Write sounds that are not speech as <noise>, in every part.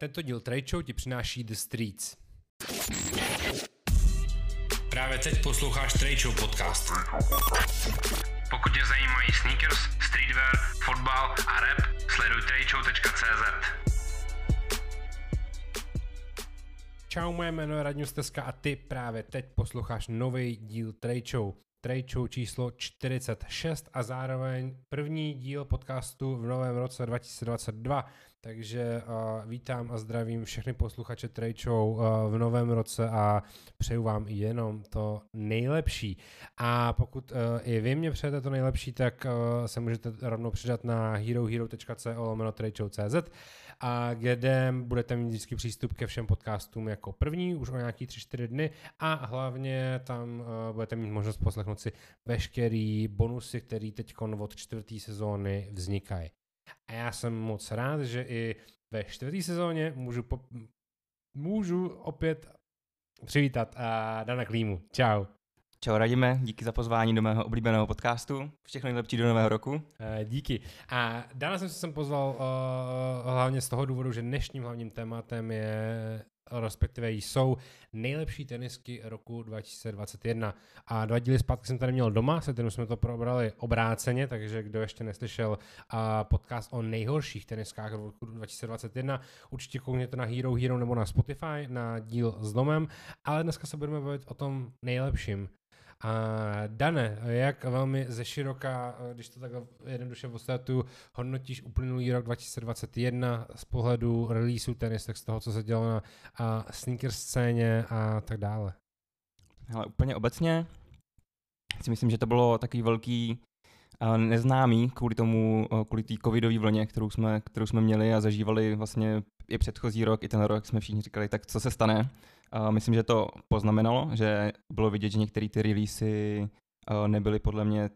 Tento díl Trade Show ti přináší The Streets. Právě teď posloucháš Trade Show podcast. Pokud tě zajímají sneakers, streetwear, fotbal a rap, sleduj tradeshow.cz. Čau, moje jméno je Radňu Steska a ty právě teď posloucháš nový díl Trade Show. Trade Show číslo 46 a zároveň první díl podcastu v novém roce 2022. Takže uh, vítám a zdravím všechny posluchače Show uh, v novém roce a přeju vám jenom to nejlepší. A pokud uh, i vy mě přejete to nejlepší, tak uh, se můžete rovnou přidat na herohero.co lomeno tradeshow.cz a kde budete mít vždycky přístup ke všem podcastům jako první, už o nějaký 3-4 dny a hlavně tam uh, budete mít možnost poslechnout si veškerý bonusy, které teď od čtvrté sezóny vznikají. A já jsem moc rád, že i ve čtvrté sezóně můžu, po, můžu opět přivítat uh, Dana Klímu. Čau. Čau Radime, díky za pozvání do mého oblíbeného podcastu. Všechno nejlepší do nového roku. Uh, díky. A Dana jsem se sem pozval uh, hlavně z toho důvodu, že dnešním hlavním tématem je respektive jsou nejlepší tenisky roku 2021. A dva díly zpátky jsem tady měl doma, se kterým jsme to probrali obráceně, takže kdo ještě neslyšel podcast o nejhorších teniskách roku 2021, určitě koukněte na Hero Hero nebo na Spotify, na díl s domem, ale dneska se budeme bavit o tom nejlepším. A Dane, jak velmi ze široka, když to takhle jednoduše v hodnotíš uplynulý rok 2021 z pohledu releaseu tenistek, z toho, co se dělo na a sneaker scéně a tak dále? Ale úplně obecně si myslím, že to bylo takový velký neznámý kvůli tomu, kvůli té covidové vlně, kterou jsme, kterou jsme měli a zažívali vlastně i předchozí rok, i ten rok jsme všichni říkali, tak co se stane. Myslím, že to poznamenalo, že bylo vidět, že některé ty releasy nebyly podle mě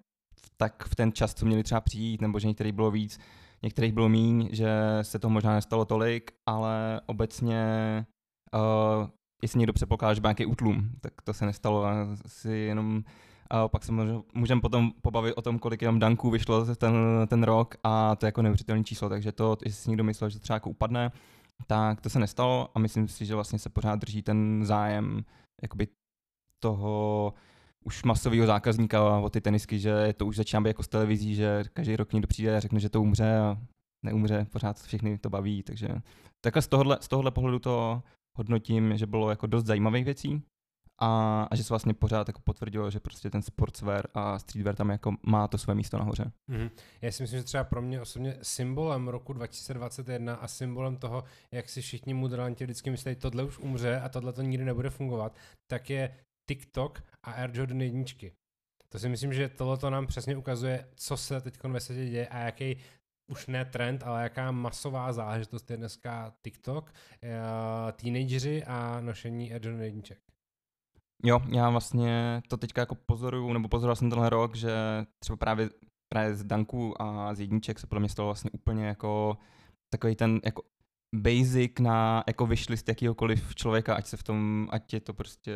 tak v ten čas, co měli třeba přijít, nebo že některých bylo víc, některých bylo míň, že se to možná nestalo tolik, ale obecně uh, jestli někdo předpokládá, že byl nějaký útlum, tak to se nestalo. Si jenom a pak se můžeme potom pobavit o tom, kolik jenom danků vyšlo ten, ten rok a to je jako neuvěřitelné číslo, takže to, jestli si někdo myslel, že to třeba jako upadne, tak to se nestalo a myslím si, že vlastně se pořád drží ten zájem jakoby toho už masového zákazníka o ty tenisky, že to už začíná být jako z televizí, že každý rok někdo přijde a řekne, že to umře a neumře, pořád všechny to baví, takže takhle z tohohle, z tohohle pohledu to hodnotím, že bylo jako dost zajímavých věcí a, a že se vlastně pořád jako potvrdilo, že prostě ten sportswear a streetwear tam jako má to své místo nahoře. Mm-hmm. Já si myslím, že třeba pro mě osobně symbolem roku 2021 a symbolem toho, jak si všichni mudranti vždycky myslí, tohle už umře a tohle to nikdy nebude fungovat, tak je TikTok a Air Jordan jedničky. To si myslím, že tohle nám přesně ukazuje, co se teď ve světě děje a jaký už ne trend, ale jaká masová záležitost je dneska TikTok, uh, teenageři a nošení Air Jordan jedniček. Jo, já vlastně to teďka jako pozoruju, nebo pozoroval jsem tenhle rok, že třeba právě, právě z Danku a z jedniček se podle mě stalo vlastně úplně jako takový ten jako basic na jako wishlist jakýhokoliv člověka, ať se v tom, ať je to prostě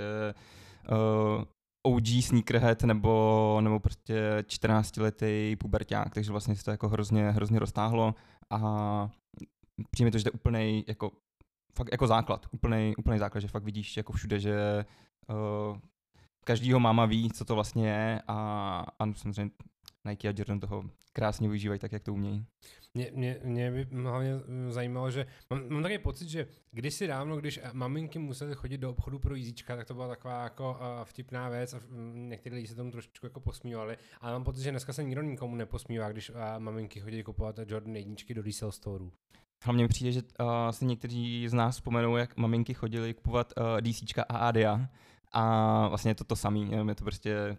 uh, OG sneakerhead nebo, nebo prostě 14 letý puberták, takže vlastně se to jako hrozně, hrozně roztáhlo a přijme to, že to je úplnej jako fakt jako základ, úplný, úplný základ, že fakt vidíš jako všude, že uh, každýho máma ví, co to vlastně je a, a samozřejmě Nike a Jordan toho krásně využívají tak, jak to umějí. Mě, mě, mě by hlavně zajímalo, že mám, mám takový pocit, že kdysi dávno, když maminky musely chodit do obchodu pro jízíčka, tak to byla taková jako uh, vtipná věc a někteří lidi se tomu trošičku jako posmívali, ale mám pocit, že dneska se nikdo nikomu neposmívá, když uh, maminky chodí kupovat Jordan jedničky do resale storů. Hlavně mi přijde, že uh, si někteří z nás vzpomenou, jak maminky chodili kupovat uh, DCčka a ADA a vlastně je to to samé, je to prostě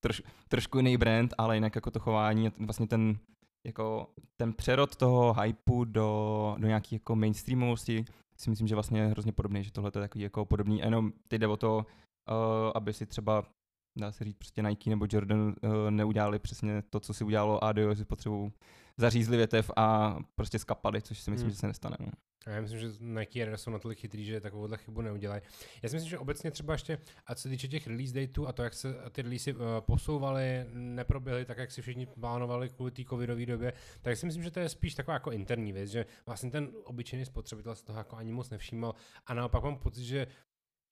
troš, trošku jiný brand, ale jinak jako to chování, vlastně ten, jako ten přerod toho hypeu do, do nějaké jako mainstreamovosti si myslím, že vlastně je hrozně podobný, že tohle je takový jako podobný, a jenom ty jde o to, uh, aby si třeba dá se říct, prostě Nike nebo Jordan uh, neudělali přesně to, co si udělalo ADO, že potřebují zařízli větev a prostě skapali, což si myslím, hmm. že se nestane. No. A já myslím, že Nike Air jsou natolik chytrý, že takovouhle chybu neudělají. Já si myslím, že obecně třeba ještě, a co se týče těch release dateů a to, jak se ty releasy uh, posouvaly, neproběhly tak, jak si všichni plánovali kvůli té covidové době, tak si myslím, že to je spíš taková jako interní věc, že vlastně ten obyčejný spotřebitel se toho jako ani moc nevšímal a naopak mám pocit, že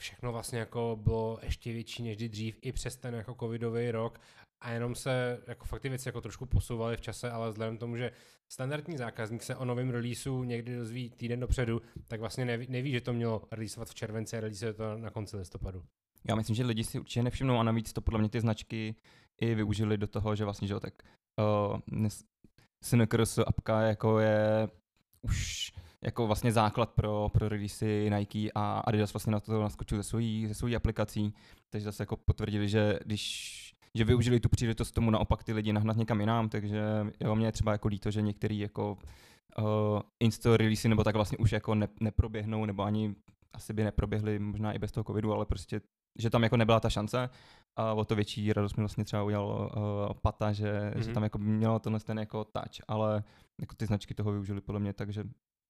všechno vlastně jako bylo ještě větší než dřív i přes ten jako covidový rok a jenom se jako fakt ty věci jako trošku posouvaly v čase, ale vzhledem k tomu, že standardní zákazník se o novém releaseu někdy dozví týden dopředu, tak vlastně neví, neví že to mělo releaseovat v červenci a release to na konci listopadu. Já myslím, že lidi si určitě nevšimnou a navíc to podle mě ty značky i využili do toho, že vlastně, že jo, tak uh, apka jako je už jako vlastně základ pro, pro releasy Nike a Adidas vlastně na to naskočil ze svojí, ze svojí aplikací, takže zase jako potvrdili, že když že využili tu příležitost tomu naopak ty lidi nahnat někam jinam, takže jo, mě je třeba jako líto, že některý jako uh, insta releasy nebo tak vlastně už jako ne, neproběhnou, nebo ani asi by neproběhly možná i bez toho covidu, ale prostě že tam jako nebyla ta šance a o to větší radost mi vlastně třeba udělal uh, Pata, že, mm-hmm. že mhm. tam jako mělo tenhle ten jako touch, ale jako ty značky toho využili podle mě, takže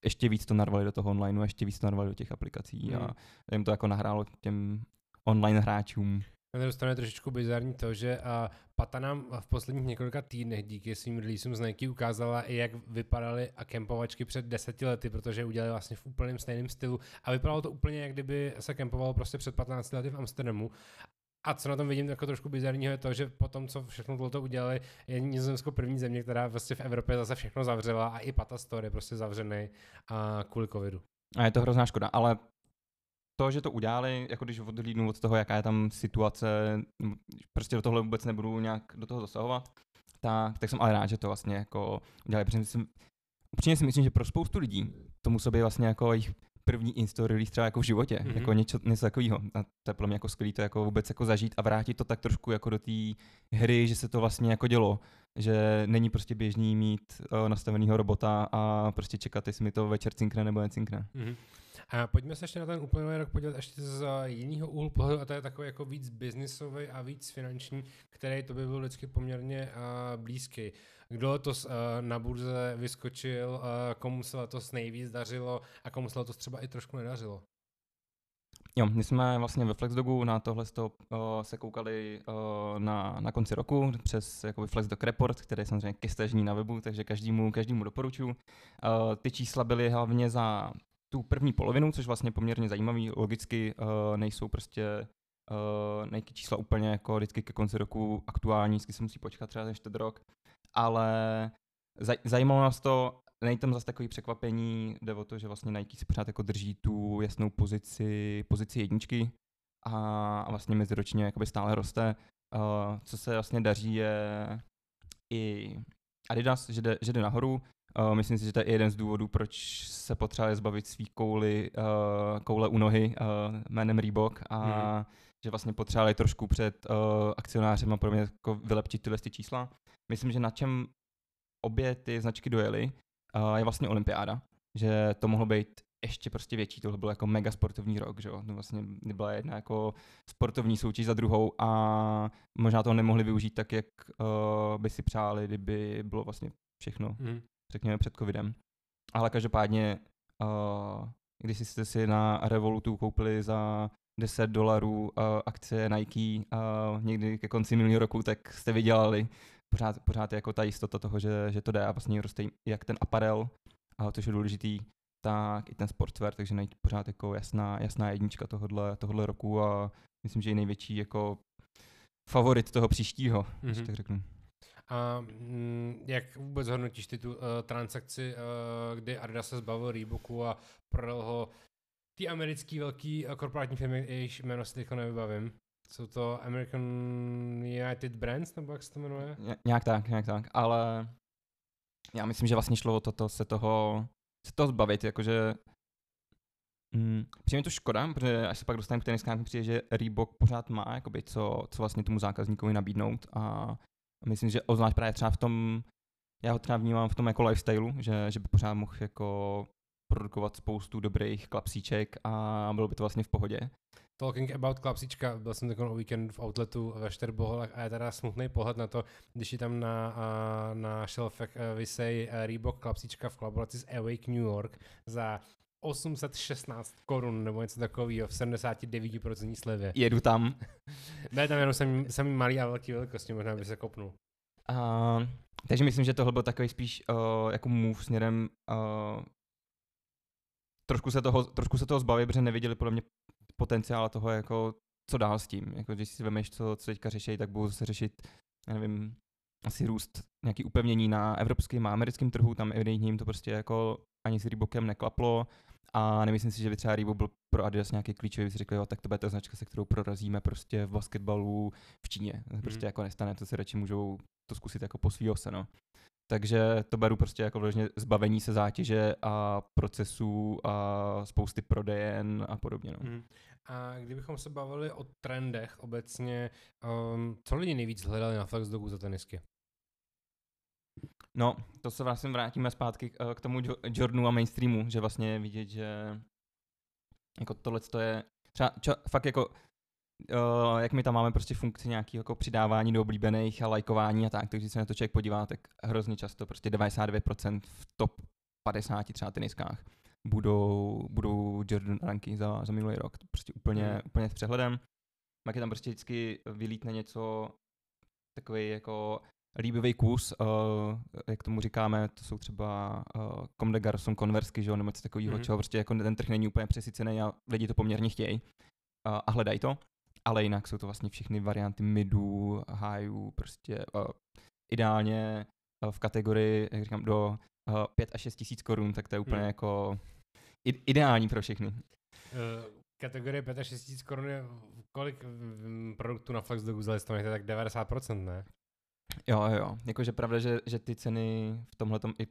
ještě víc to narvali do toho online ještě víc to narvali do těch aplikací mm. a mhm. jim to jako nahrálo těm online hráčům. Na druhou stranu je trošičku bizarní to, že a Pata nám v posledních několika týdnech díky svým releaseům z Nike ukázala jak vypadaly a kempovačky před deseti lety, protože udělali vlastně v úplném stejném stylu a vypadalo to úplně jak kdyby se kempovalo prostě před 15 lety v Amsterdamu a co na tom vidím jako trošku bizarního je to, že potom, co všechno tohle udělali, je Nizozemsko první země, která vlastně v Evropě zase všechno zavřela a i Pata Store je prostě zavřený a kvůli covidu. A je to hrozná škoda, ale to, že to udělali, jako když odhlídnu od toho, jaká je tam situace, prostě do tohle vůbec nebudu nějak do toho zasahovat, tak, tak jsem ale rád, že to vlastně jako udělali, protože jsem, upřímně si myslím, že pro spoustu lidí to musí být vlastně jako jejich první insta release třeba jako v životě, mm-hmm. jako něco, něco takového. A to je pro mě jako skvělé to jako vůbec jako zažít a vrátit to tak trošku jako do té hry, že se to vlastně jako dělo. Že není prostě běžný mít uh, nastavenýho robota a prostě čekat, jestli mi to večer cinkne nebo necinkne. Mm-hmm. A pojďme se ještě na ten úplný rok podívat ještě z jiného úhlu pohledu, a to je takový jako víc biznisový a víc finanční, který to by byl vždycky poměrně uh, blízký. Kdo letos uh, na burze vyskočil, uh, komu se letos nejvíc dařilo a komu se letos třeba i trošku nedařilo? Jo, my jsme vlastně ve Flexdogu na tohle uh, se koukali uh, na, na konci roku přes jakoby Flexdog Report, který je samozřejmě ke na webu, takže každému, každému doporučuji. Uh, ty čísla byly hlavně za tu první polovinu, což vlastně poměrně zajímavý, logicky uh, nejsou prostě uh, nejky čísla úplně jako vždycky ke konci roku aktuální, vždycky se musí počkat třeba ten rok, ale zaj- zajímalo nás to, není tam zase takový překvapení, jde o to, že vlastně Nike si pořád jako drží tu jasnou pozici, pozici jedničky a, a vlastně meziročně jakoby stále roste. Uh, co se vlastně daří je i Adidas, že jde, že jde nahoru, Uh, myslím si, že to je jeden z důvodů, proč se potřebuje zbavit svý kouly, uh, koule u nohy uh, jménem Reebok a hmm. že vlastně potřebovali trošku před uh, akcionářem a pro mě jako vylepčit tyhle ty čísla. Myslím, že na čem obě ty značky dojeli, uh, je vlastně olympiáda, že to mohlo být ještě prostě větší, tohle byl jako mega sportovní rok, že jo, to vlastně byla jedna jako sportovní soutěž za druhou a možná to nemohli využít tak, jak uh, by si přáli, kdyby bylo vlastně všechno hmm řekněme před covidem. Ale každopádně, uh, když jste si na Revolutu koupili za 10 dolarů uh, akcie Nike uh, někdy ke konci minulého roku, tak jste vydělali. Pořád, pořád jako ta jistota toho, že, že to jde a vlastně roste jak ten aparel, uh, což je důležitý, tak i ten sportswear, takže najít pořád jako jasná, jasná jednička tohohle, tohohle roku a myslím, že i největší jako favorit toho příštího, mm-hmm. mhm. tak řeknu. A mm, jak vůbec hodnotíš ty tu uh, transakci, uh, kdy Adidas se zbavil Reeboku a prodal ho ty americký velký uh, korporátní firmy, jejichž jméno si teďko nevybavím. Jsou to American United Brands, nebo jak se to jmenuje? Ně, nějak tak, nějak tak, ale já myslím, že vlastně šlo o toto se toho, se toho zbavit, jakože Mm, přijde to škoda, protože až se pak dostaneme k teniskám, přijde, že Reebok pořád má jakoby, co, co vlastně tomu zákazníkovi nabídnout a Myslím, že ozvlášť právě třeba v tom, já ho třeba vnímám v tom jako lifestylu, že, že by pořád mohl jako produkovat spoustu dobrých klapsíček a bylo by to vlastně v pohodě. Talking about klapsíčka, byl jsem takový o víkendu v outletu ve Šterboholech a je teda smutný pohled na to, když je tam na, na shelfech vysej Reebok klapsíčka v kolaboraci s Awake New York za 816 korun nebo něco takového v 79% slevě. Jedu tam. <laughs> ne, tam jenom jsem, jsem malý a velký velikosti, možná by se kopnul. Uh, takže myslím, že tohle byl takový spíš uh, jako move směrem uh, trošku se toho, trošku se toho zbavit, protože neviděli podle mě potenciál toho, jako co dál s tím. Jako, když si vemeš, co, co teďka řeší, tak budou se řešit, já nevím, asi růst nějaký upevnění na evropském a americkém trhu, tam evidentně jim to prostě jako ani s Reebokem neklaplo a nemyslím si, že by třeba Reebok byl pro Adidas nějaký klíčový, by si řekli, jo, tak to bude ta značka, se kterou prorazíme prostě v basketbalu v Číně. To prostě mm. jako nestane, to si radši můžou to zkusit jako po svýho se, no. Takže to beru prostě jako vložně zbavení se zátěže a procesů a spousty prodejen a podobně. No. Mm. A kdybychom se bavili o trendech obecně, um, co lidi nejvíc hledali na Flexdogu za tenisky? No, to se vlastně vrátíme zpátky k, k tomu Jordanu a mainstreamu, že vlastně je vidět, že jako tohle je třeba čo, fakt jako uh, jak my tam máme prostě funkci nějaký jako přidávání do oblíbených a lajkování a tak, takže se na to člověk podívá, tak hrozně často prostě 99% v top 50 třeba teniskách budou, budou Jordan ranky za, za minulý rok. Prostě úplně, mm. úplně s přehledem. Pak je tam prostě vždycky vylítne něco takový jako líbivý kus, uh, jak tomu říkáme, to jsou třeba uh, Comme des Garçons konversky, že jo, nebo něco takového, mm. čeho prostě jako ten trh není úplně přesycený a lidi to poměrně chtějí uh, a hledají to. Ale jinak jsou to vlastně všechny varianty midů, highů, prostě uh, ideálně uh, v kategorii, jak říkám, do uh, 5 až 6 tisíc korun, tak to je úplně hmm. jako ideální pro všechny. Uh, kategorie 5 až 6 tisíc korun je kolik produktů na Flexdogu z to tak 90%, ne? Jo, jo, jakože pravda, že, že ty ceny v tomhle i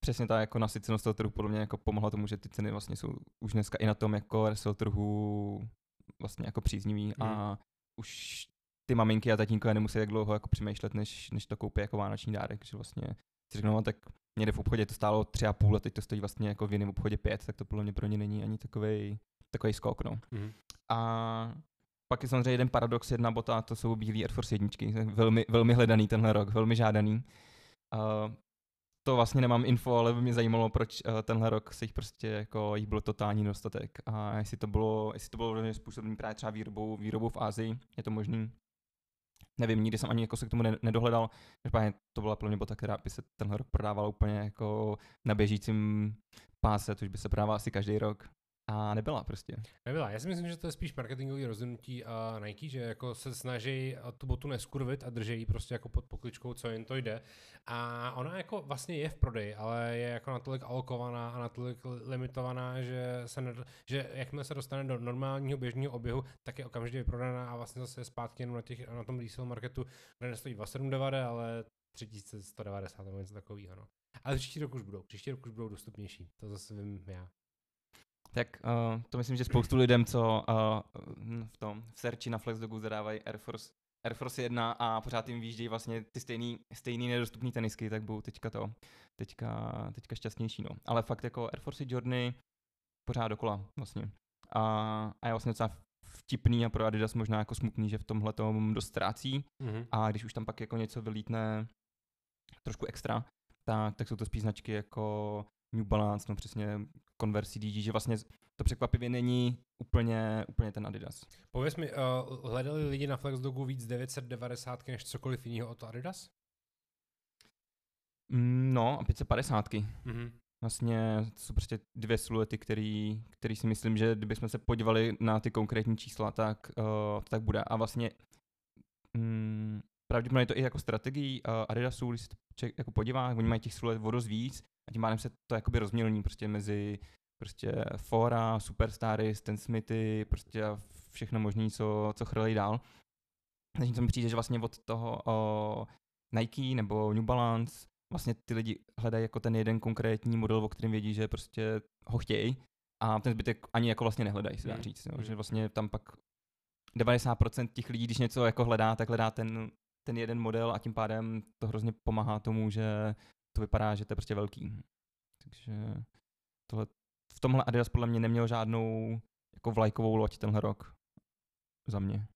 přesně ta jako nasycenost toho trhu podle mě jako pomohla tomu, že ty ceny vlastně jsou už dneska i na tom jako resell trhu vlastně jako příznivý mm. a hmm. už ty maminky a tatínkové nemusí tak dlouho jako přemýšlet, než, než to koupí jako vánoční dárek, že vlastně si řeknou, no, tak někde v obchodě to stálo tři a půl a teď to stojí vlastně jako v jiném obchodě pět, tak to podle mě pro ně není ani takový takový skok, no. Mm. A pak je samozřejmě jeden paradox, jedna bota, to jsou bílé Air Force jedničky, velmi, velmi hledaný tenhle rok, velmi žádaný. Uh, to vlastně nemám info, ale by mě zajímalo, proč uh, tenhle rok se jich prostě jako jich bylo totální dostatek. A jestli to bylo, jestli to bylo způsobené právě třeba výrobou, výrobou v Ázii, je to možný. Nevím, nikdy jsem ani jako se k tomu nedohledal. Každopádně to byla plně bota, která by se tenhle rok prodávala úplně jako na běžícím páse, což by se prodávala asi každý rok. A nebyla prostě. Nebyla. Já si myslím, že to je spíš marketingový rozhodnutí a Nike, že jako se snaží tu botu neskurvit a drží prostě jako pod pokličkou, co jen to jde. A ona jako vlastně je v prodeji, ale je jako natolik alokovaná a natolik limitovaná, že, se ne, že jakmile se dostane do normálního běžného oběhu, tak je okamžitě vyprodaná a vlastně zase je zpátky jenom na, těch, na tom resale marketu, kde nestojí 2790, ale 3190 nebo něco takového. No. Ale příští rok už budou, příští rok už budou dostupnější, to zase vím já. Tak uh, to myslím, že spoustu lidem, co uh, v tom v searchi na Flexdogu zadávají Air Force, Air Force 1 a pořád jim výjíždějí vlastně ty stejný, stejný nedostupný tenisky, tak budou teďka to, teďka, teďka šťastnější, no. Ale fakt jako Air Force Jordany pořád dokola vlastně. A, a je vlastně docela vtipný a pro Adidas možná jako smutný, že v tomhle tom dost ztrácí mm-hmm. a když už tam pak jako něco vylítne trošku extra, tak, tak jsou to spíš značky jako New Balance, no přesně Converse DG, že vlastně to překvapivě není úplně, úplně ten Adidas. Pověz mi, uh, hledali lidi na Flexdogu víc 990 než cokoliv jiného od Adidas? Mm, no, a 550. Mm-hmm. Vlastně to jsou prostě dvě siluety, který, který si myslím, že kdybychom se podívali na ty konkrétní čísla, tak uh, to tak bude. A vlastně mm, pravděpodobně je to i jako strategii uh, Adidasu, když se to člověk jako podívá, oni mají těch siluet vodost víc a tím pádem se to jakoby rozmělní prostě mezi prostě Fora, Superstary, Stan Smithy, prostě všechno možné, co, co chrlí dál. Takže mi přijde, že vlastně od toho o, Nike nebo New Balance vlastně ty lidi hledají jako ten jeden konkrétní model, o kterém vědí, že prostě ho chtějí a ten zbytek ani jako vlastně nehledají, se dá hmm. říct. Jo, že hmm. vlastně tam pak 90% těch lidí, když něco jako hledá, tak hledá ten, ten jeden model a tím pádem to hrozně pomáhá tomu, že to vypadá, že to je prostě velký. Takže tohle, v tomhle Adidas podle mě neměl žádnou jako vlajkovou loď tenhle rok za mě.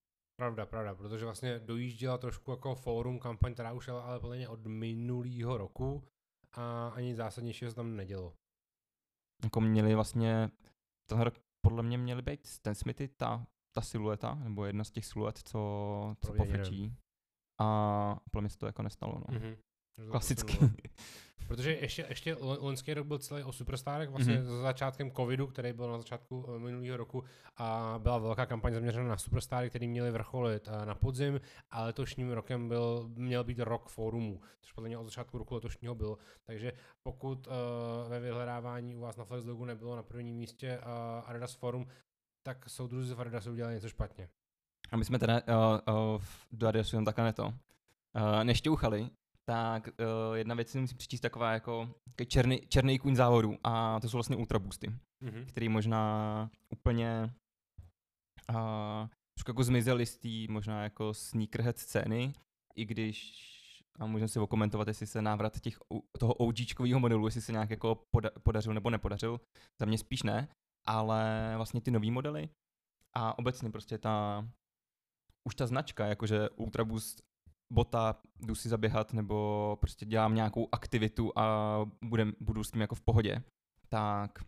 Pravda, pravda, protože vlastně dojížděla trošku jako fórum kampaň, která už jela ale podle mě od minulého roku a ani zásadnějšího se tam nedělo. jako měli vlastně, tenhle rok podle mě měly být ten Smithy, ta, ta silueta, nebo jedna z těch siluet, co, co pofrčí. A podle mě se to jako nestalo, no. Mm-hmm. Klasicky. Protože ještě, ještě loňský rok byl celý o superstárech, vlastně mm-hmm. za začátkem covidu, který byl na začátku eh, minulého roku a byla velká kampaň zaměřená na superstáry, který měli vrcholit eh, na podzim a letošním rokem byl, měl být rok fórumů, což podle mě od začátku roku letošního bylo. Takže pokud uh, ve vyhledávání u vás na Flexlogu nebylo na prvním místě uh, Adidas Forum, tak soudruzi z Adidasu udělali něco špatně. A my jsme teda uh, uh, do Adidasu jen takhle to uh, nešťouchali, tak uh, jedna věc si musím přečíst taková jako černý, černý kůň závodu a to jsou vlastně ultra boosty, mm-hmm. který možná úplně uh, jako zmizely z té možná jako sneakerhead scény, i když a můžeme si okomentovat, jestli se návrat těch, toho OGčkového modelu, jestli se nějak jako poda, podařil nebo nepodařil. Za mě spíš ne, ale vlastně ty nové modely a obecně prostě ta už ta značka, jakože Ultra Boost bota, jdu si zaběhat nebo prostě dělám nějakou aktivitu a budem, budu s tím jako v pohodě, tak,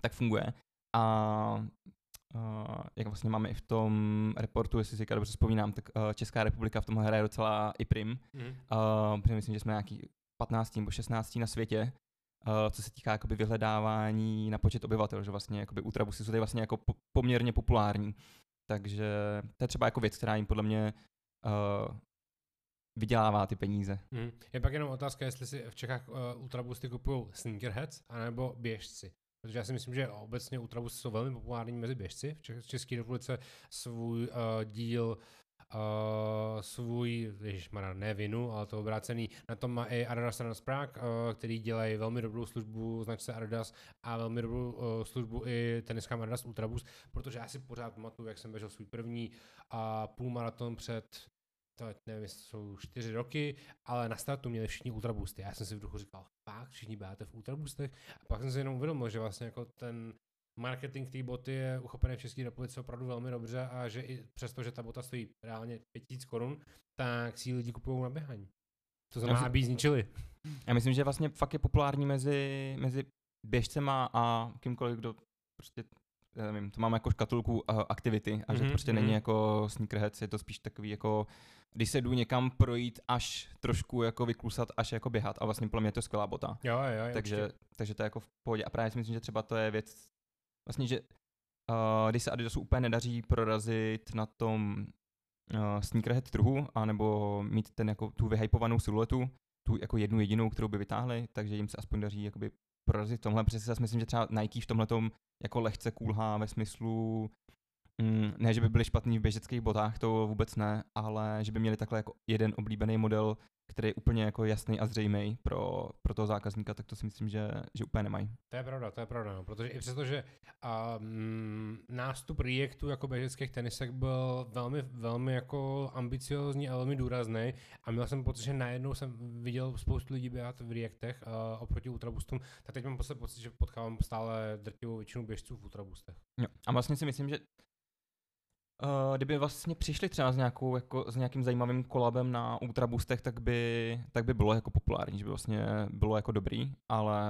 tak funguje. A Uh, jak vlastně máme i v tom reportu, jestli si dobře vzpomínám, tak uh, Česká republika v tomhle hraje docela i prim. Mm. Uh, myslím, že jsme nějaký 15. nebo 16. na světě, uh, co se týká jakoby vyhledávání na počet obyvatel, že vlastně jakoby ultrabusy jsou tady vlastně jako po- poměrně populární. Takže to je třeba jako věc, která jim podle mě uh, vydělává ty peníze. Hmm. Je pak jenom otázka, jestli si v Čechách uh, ultrabusty kupují sneakerheads anebo běžci. Protože já si myslím, že obecně ultrabusty jsou velmi populární mezi běžci. V České republice svůj uh, díl uh, svůj, ježišmara, ne vinu, ale to obrácený, na tom má i Adidas Runners Prague, uh, který dělají velmi dobrou službu značce Adidas a velmi dobrou uh, službu i teniskám Adidas Ultrabus, protože já si pořád pamatuju, jak jsem běžel svůj první uh, půlmaraton před to nevím, jestli jsou čtyři roky, ale na startu měli všichni ultraboosty. Já jsem si v duchu říkal, fakt, všichni báte v ultraboostech. A pak jsem si jenom uvědomil, že vlastně jako ten marketing té boty je uchopený v České republice opravdu velmi dobře a že i přesto, že ta bota stojí reálně 5000 korun, tak si lidi kupují na běhání. To znamená, aby ji zničili. Já myslím, že vlastně fakt je populární mezi, mezi běžcema a kýmkoliv, kdo prostě já nevím, to máme jako škatulku uh, aktivity a mm-hmm, že to mhm, prostě mm-hmm. není jako sneakerheads, je to spíš takový jako, když se jdu někam projít až trošku jako vyklusat, až jako běhat a vlastně pro mě je to skvělá bota. Jo, jo, jo, takže, takže to je jako v pohodě a právě si myslím, že třeba to je věc, vlastně, že uh, když se Adidasu úplně nedaří prorazit na tom uh, sneakerhead trhu, anebo mít ten jako tu vyhypovanou siluetu, tu jako jednu jedinou, kterou by vytáhli, takže jim se aspoň daří jakoby prorazit v tomhle, protože si myslím, že třeba Nike v tomhle jako lehce kulhá ve smyslu, mm, ne, že by byli špatní v běžeckých botách, to vůbec ne, ale že by měli takhle jako jeden oblíbený model, který je úplně jako jasný a zřejmý pro, pro toho zákazníka, tak to si myslím, že, že úplně nemají. To je pravda, to je pravda, no, protože i přesto, že um, nástup projektu jako běžeckých tenisek byl velmi, velmi jako ambiciozní a velmi důrazný a měl jsem pocit, že najednou jsem viděl spoustu lidí běhat v reaktech uh, oproti ultraboostům, tak teď mám pocit, že potkávám stále drtivou většinu běžců v ultraboostech. Jo. A vlastně si myslím, že Uh, kdyby vlastně přišli třeba s, nějakou, jako, s nějakým zajímavým kolabem na Ultraboostech, tak by, tak by bylo jako populární, že by vlastně bylo jako dobrý, ale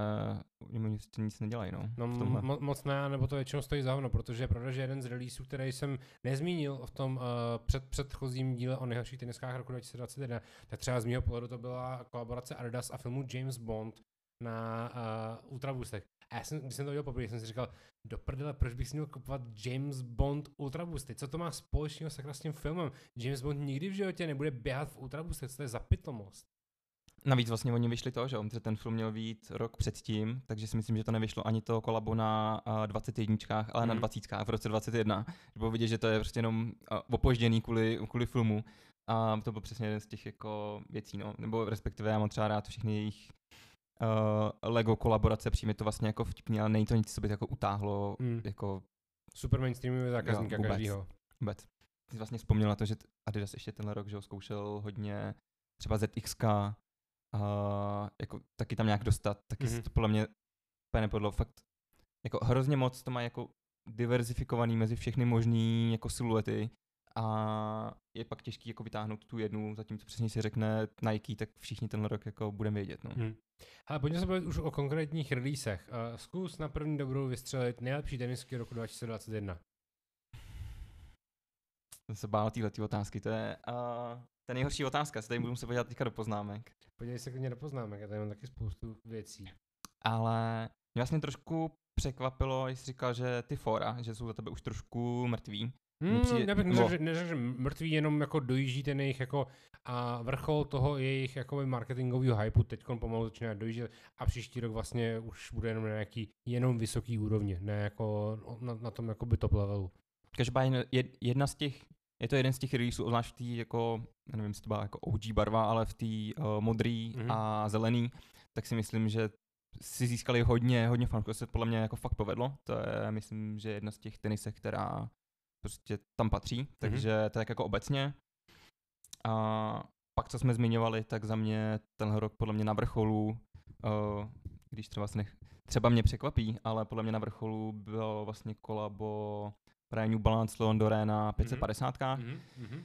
oni nic, nic nedělají, no. no mo- moc ne, nebo to většinou stojí za protože je pravda, že jeden z releaseů, který jsem nezmínil v tom uh, před, předchozím díle o nejhorších teniskách roku 2021, tak třeba z mého pohledu to byla kolaborace Adidas a filmu James Bond na uh, Ultraboostech. A já jsem, když jsem to viděl poprvé, jsem si říkal, do prdele, proč bych si měl kupovat James Bond Ultraboosty? Co to má společného sakra s tím filmem? James Bond nikdy v životě nebude běhat v Ultraboostech, co to je za pitomost? Navíc vlastně oni vyšli to, že ten film měl být rok předtím, takže si myslím, že to nevyšlo ani to kolabo na uh, 21, ale mm. na 20 v roce 21. Bylo vidět, že to je prostě jenom uh, opožděný kvůli, kvůli filmu. A to byl přesně jeden z těch jako věcí, no. Nebo respektive já mám třeba rád všechny jejich uh, Lego kolaborace, přijme to vlastně jako vtipný, ale není to nic, co by jako utáhlo mm. jako... Super mainstreamový zákazníka jo, každýho. Vůbec. Jsi vlastně vzpomněl na to, že Adidas ještě tenhle rok že ho zkoušel hodně třeba ZX, uh, jako taky tam nějak dostat, taky mm-hmm. to podle mě úplně nepodlo. Fakt jako hrozně moc to má jako diverzifikovaný mezi všechny možný jako siluety a je pak těžký jako vytáhnout tu jednu, zatímco přesně si řekne Nike, tak všichni ten rok jako budeme vědět. No. Hmm. Ale pojďme se bavit už o konkrétních releasech. Uh, zkus na první dobrou vystřelit nejlepší tenisky roku 2021. Jsem se bál téhle otázky, to je uh, ta nejhorší otázka, se tady budu se podívat teďka do poznámek. Podívej se klidně do poznámek, já tady mám taky spoustu věcí. Ale mě vlastně trošku překvapilo, když jsi říkal, že ty fora, že jsou za tebe už trošku mrtví. Hmm, přijde, já bych neřekl, že mrtví jenom jako dojíždí ten jejich jako a vrchol toho jejich jako marketingového hypeu teď pomalu začíná dojíždět a příští rok vlastně už bude jenom na nějaký jenom vysoký úrovně, ne jako na, na tom jako by top levelu. Každopádně jedna z těch, je to jeden z těch releaseů, zvlášť v té jako, nevím, jestli to byla jako OG barva, ale v té uh, modrý mm-hmm. a zelený, tak si myslím, že si získali hodně, hodně fanů, se podle mě jako fakt povedlo. To je, myslím, že jedna z těch tenisek, která prostě tam patří, mm-hmm. takže to je tak jako obecně. A pak, co jsme zmiňovali, tak za mě tenhle rok podle mě na vrcholu, uh, když třeba, nech, třeba mě překvapí, ale podle mě na vrcholu bylo vlastně kolabo právě New Balance Leon Dorena 550. Mm-hmm. Mm-hmm.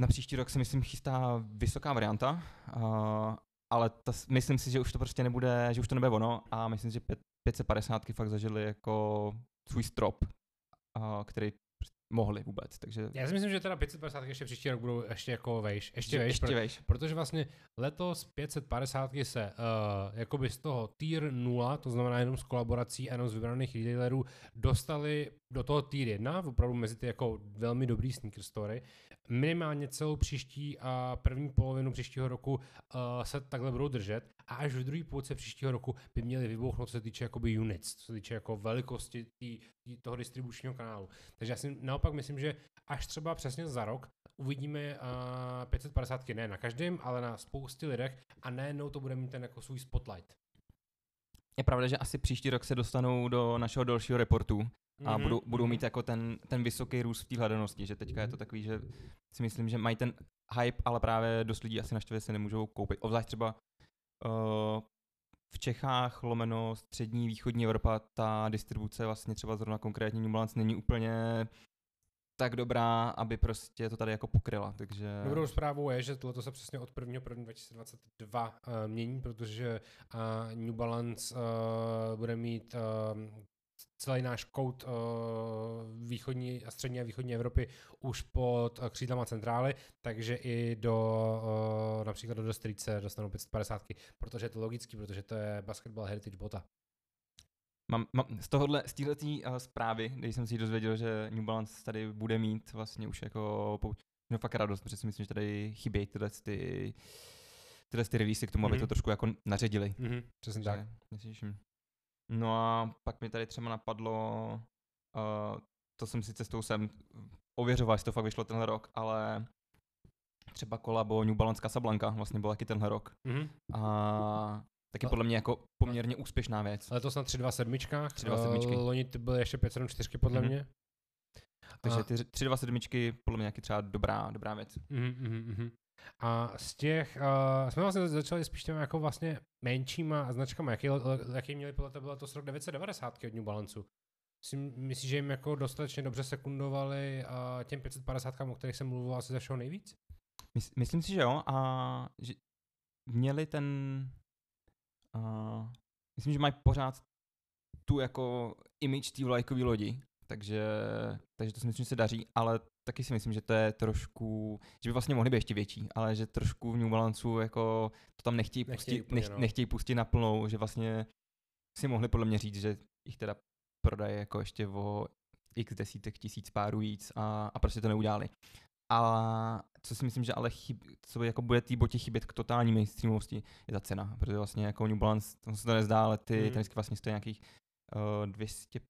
Na příští rok se myslím chystá vysoká varianta, uh, ale ta, myslím si, že už to prostě nebude, že už to nebude ono a myslím si, že 550 fakt zažili jako svůj strop, uh, který mohli vůbec, takže... Já si myslím, že teda 550 ještě příští rok budou ještě jako vejš, ještě vejš, ještě vejš. protože vlastně letos 550 se uh, jakoby z toho tier 0, to znamená jenom s kolaborací a jenom z vybraných retailerů, dostali do toho tier 1, opravdu mezi ty jako velmi dobrý sneaker story. Minimálně celou příští a první polovinu příštího roku uh, se takhle budou držet a až v druhé půlce příštího roku by měli vybouchnout, co se týče jakoby units, co se týče jako velikosti tý, tý, toho distribučního kanálu. Takže já si naopak myslím, že až třeba přesně za rok uvidíme uh, 550 ne na každém, ale na spoustě lidech a najednou to bude mít ten jako svůj spotlight. Je pravda, že asi příští rok se dostanou do našeho dalšího reportu a mm-hmm. budou, budou mhm. mít jako ten, ten vysoký růst v té hledanosti, že teďka je to takový, že si myslím, že mají ten hype, ale právě dost lidí asi naštve se nemůžou koupit. Obzvlášť třeba uh, v Čechách, lomeno střední, východní Evropa, ta distribuce vlastně třeba zrovna konkrétní New Balance není úplně tak dobrá, aby prostě to tady jako pokryla, takže... Dobrou zprávou je, že tohle se přesně od 1. 1. 2022 uh, mění, protože uh, New Balance uh, bude mít uh, celý náš kout uh, východní a střední a východní Evropy už pod uh, křídlama centrály, takže i do uh, například do Dostrice dostanou 550, protože je to logický, protože to je Basketball Heritage bota. Mám, mám z tohohle, z uh, zprávy, když jsem si dozvěděl, že New Balance tady bude mít vlastně už jako pou... no fakt radost, protože si myslím, že tady chybějí tyhle ty, tyhle ty release k tomu, mm-hmm. aby to mhm. trošku jako naředili. Mm-hmm, přesně tak. Neslyším. No a pak mi tady třeba napadlo, uh, to jsem si cestou sem ověřoval, jestli to fakt vyšlo tenhle rok, ale třeba kolabo New Balance Casablanca vlastně byl taky tenhle rok. Mm-hmm. A taky podle mě jako poměrně úspěšná věc. Ale to snad 327. 327. Uh, loni to byly ještě 574 podle mm-hmm. mě. Takže ty 327 podle mě taky třeba dobrá, dobrá věc. Mm-hmm. A z těch, uh, jsme vlastně začali spíš těmi jako vlastně menšíma značkami. Jaký, jaký měli podle tebe letos rok 990 od New Balance? Myslíš, že jim jako dostatečně dobře sekundovali uh, těm 550, o kterých jsem mluvil asi ze všeho nejvíc? Myslím si, že jo. A že měli ten... Uh, myslím, že mají pořád tu jako image té vlajkové lodi takže, takže to si myslím, že se daří, ale taky si myslím, že to je trošku, že by vlastně mohli být ještě větší, ale že trošku v New Balance jako to tam nechtějí, nechtějí, pustit, nech, no. nechtějí pustit na plnou, že vlastně si mohli podle mě říct, že jich teda prodají jako ještě o x desítek tisíc párů víc a, a prostě to neudělali. A co si myslím, že ale chyb, co jako bude té botě chybět k totální mainstreamovosti, je ta cena, protože vlastně jako New Balance, to se to nezdá, ale ty hmm. tenisky vlastně stojí nějakých uh, 200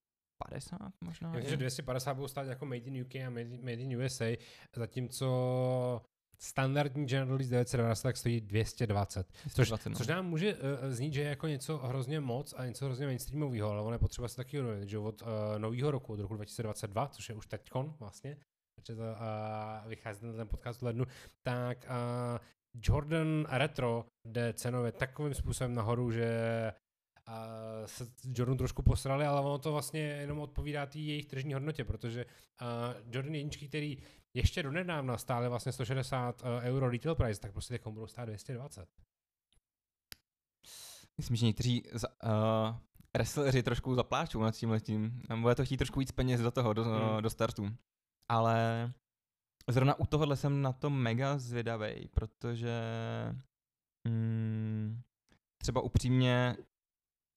250 možná. Já myslím, že 250 budou stát jako Made in UK a Made, in USA, zatímco standardní General Release 990 tak stojí 220, 220 což, no. což nám může uh, znít, že je jako něco hrozně moc a něco hrozně mainstreamového, ale ono je potřeba se taky uvědomit, že od uh, nového roku, od roku 2022, což je už teďkon vlastně, protože to uh, vychází na ten podcast v lednu, tak uh, Jordan Retro jde cenově takovým způsobem nahoru, že a se Jordan trošku posrali, ale ono to vlastně jenom odpovídá té jejich tržní hodnotě, protože uh, Jordan jedničky, který ještě donedávna stály vlastně 160 uh, euro retail price, tak prostě teď budou stát 220. Myslím, že někteří za, uh, wrestleri trošku zapláčou nad tím letím. Bude to chtít trošku víc peněz do toho, do, hmm. do startu. Ale zrovna u tohohle jsem na to mega zvědavý, protože mm, třeba upřímně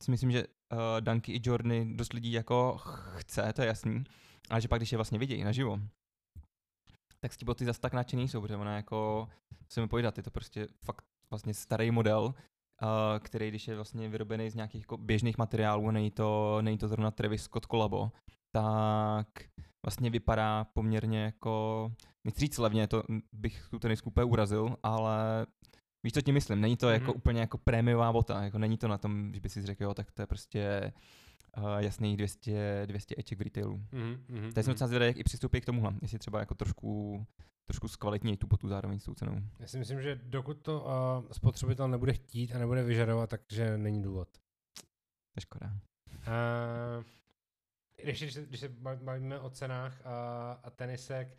si myslím, že uh, Dunky i Jordany dost lidí jako chce, to je jasný, ale že pak, když je vlastně vidějí naživo, tak s tím boty zase tak nadšený jsou, protože ona jako, co mi povídat, je to prostě fakt vlastně starý model, uh, který když je vlastně vyrobený z nějakých jako běžných materiálů, není to, není to zrovna Travis Scott kolabo, tak vlastně vypadá poměrně jako, nechci říct levně, to bych tu tenisku úplně urazil, ale Víš, co tím myslím? Není to mm-hmm. jako úplně jako prémiová bota, jako není to na tom, že by si řekl, jo, tak to je prostě uh, jasných 200, 200 eček v retailu. Mm-hmm. Teď jsem docela zvědavý, jak i přistoupí k tomuhle, jestli třeba jako trošku, trošku zkvalitnějí tu botu zároveň s tou cenou. Já si myslím, že dokud to uh, spotřebitel nebude chtít a nebude vyžadovat, takže není důvod. To je škoda. Uh, když, když, se, když se bavíme o cenách a, a tenisek,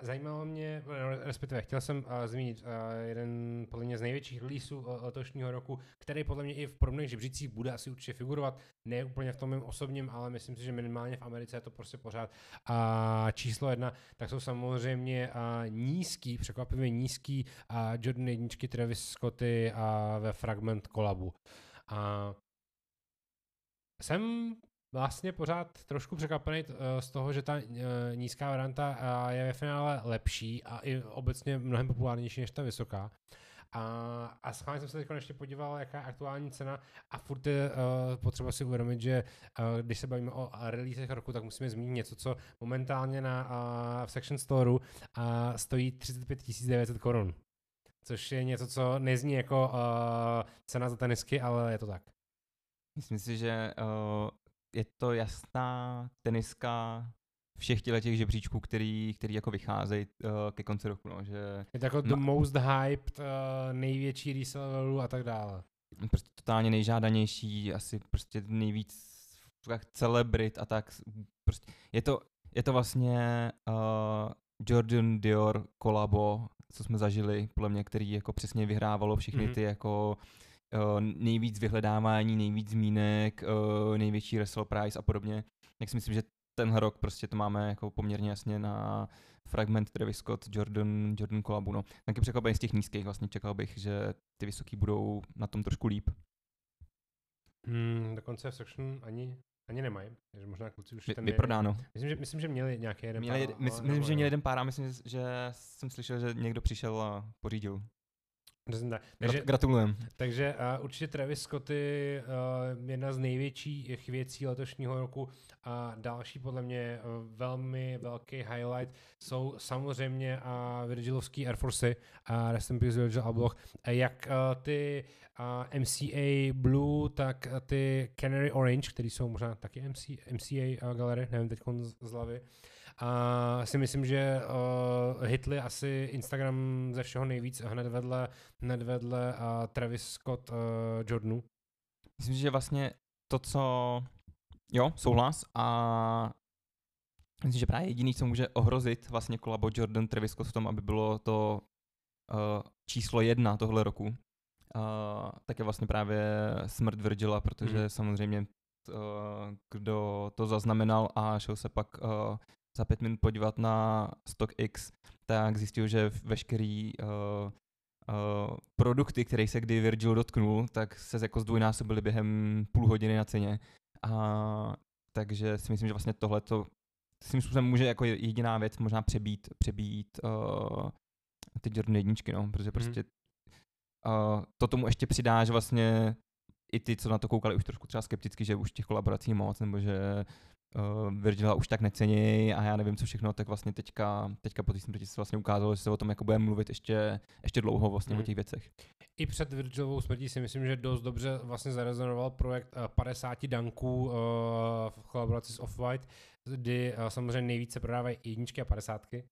zajímalo mě, respektive chtěl jsem uh, zmínit uh, jeden podle mě z největších releaseů uh, letošního roku, který podle mě i v podobných žebřících bude asi určitě figurovat, ne úplně v tom mém osobním, ale myslím si, že minimálně v Americe je to prostě pořád. A číslo jedna, tak jsou samozřejmě nízký, překvapivě nízký uh, Jordan jedničky Travis Scotty a ve Fragment kolabu. A jsem vlastně pořád trošku překvapený eh, z toho, že ta eh, nízká varianta eh, je ve finále lepší a i obecně mnohem populárnější než ta vysoká. A, a schválně jsem se teď ještě podíval, jaká je aktuální cena a furt je uh, potřeba si uvědomit, že uh, když se bavíme o releasech roku, tak musíme zmínit něco, co momentálně na uh, v Section Storeu uh, stojí 35 900 korun. Což je něco, co nezní jako uh, cena za tenisky, ale je to tak. Myslím si, že je to jasná teniska všech těch žebříčků, který, který jako vycházejí uh, ke konci roku, no, že... Je to jako the most hyped, uh, největší resellerů a tak dále. Prostě totálně nejžádanější, asi prostě nejvíc celebrit a tak. Prostě je to, je to vlastně uh, Jordan Dior kolabo, co jsme zažili, podle mě, který jako přesně vyhrávalo všechny mm-hmm. ty jako uh, nejvíc vyhledávání, nejvíc zmínek, uh, největší wrestle price a podobně. Jak si myslím, že tenhle rok prostě to máme jako poměrně jasně na fragment Travis Scott, Jordan, Jordan Kolabu. No. Taky překvapení z těch nízkých vlastně čekal bych, že ty vysoký budou na tom trošku líp. Hmm, dokonce v section ani ani nemají, takže možná kluci už ten Vyprodáno. Myslím, že, myslím, že měli nějaký jeden měli, pár. Myslím, myslím že měli jeden pár a myslím, že jsem slyšel, že někdo přišel a pořídil. Takže, Gratulujem. Takže uh, určitě Travis Scott je uh, jedna z největších věcí letošního roku a další podle mě uh, velmi velký highlight jsou samozřejmě uh, Virgilovský Air Force a uh, Rest in Peace Virgil Abloh, jak uh, ty uh, MCA Blue, tak uh, ty Canary Orange, který jsou možná taky MC, MCA uh, galerie, nevím teď z, z hlavy, uh, a si myslím, že uh, hitli asi Instagram ze všeho nejvíc hned vedle, hned vedle uh, Travis Scott uh, Jordanu. Myslím, že vlastně to, co... Jo, souhlas a myslím, že právě jediný, co může ohrozit vlastně kolabo Jordan Travis Scott v tom, aby bylo to uh, číslo jedna tohle roku, uh, tak je vlastně právě smrt Virgila, protože mm. samozřejmě uh, kdo to zaznamenal a šel se pak uh, za pět minut podívat na StockX, tak zjistil, že veškerý uh, uh, produkty, které se kdy Virgil dotknul, tak se jako zdvojnásobily během půl hodiny na ceně. A takže si myslím, že vlastně tohle to svým způsobem může jako jediná věc možná přebít, přebít uh, ty Jordan jedničky, no, protože mhm. prostě uh, to tomu ještě přidá, že vlastně i ty, co na to koukali, už trošku třeba skepticky, že už těch kolaborací moc, nebo že uh, Virgila už tak necení a já nevím co všechno, tak vlastně teďka, teďka po té smrti se vlastně ukázalo, že se o tom jako budeme mluvit ještě, ještě dlouho vlastně hmm. o těch věcech. I před Virgilovou smrtí si myslím, že dost dobře vlastně zarezonoval projekt 50 danků uh, v kolaboraci s Off-White, kdy uh, samozřejmě nejvíce prodávají jedničky a padesátky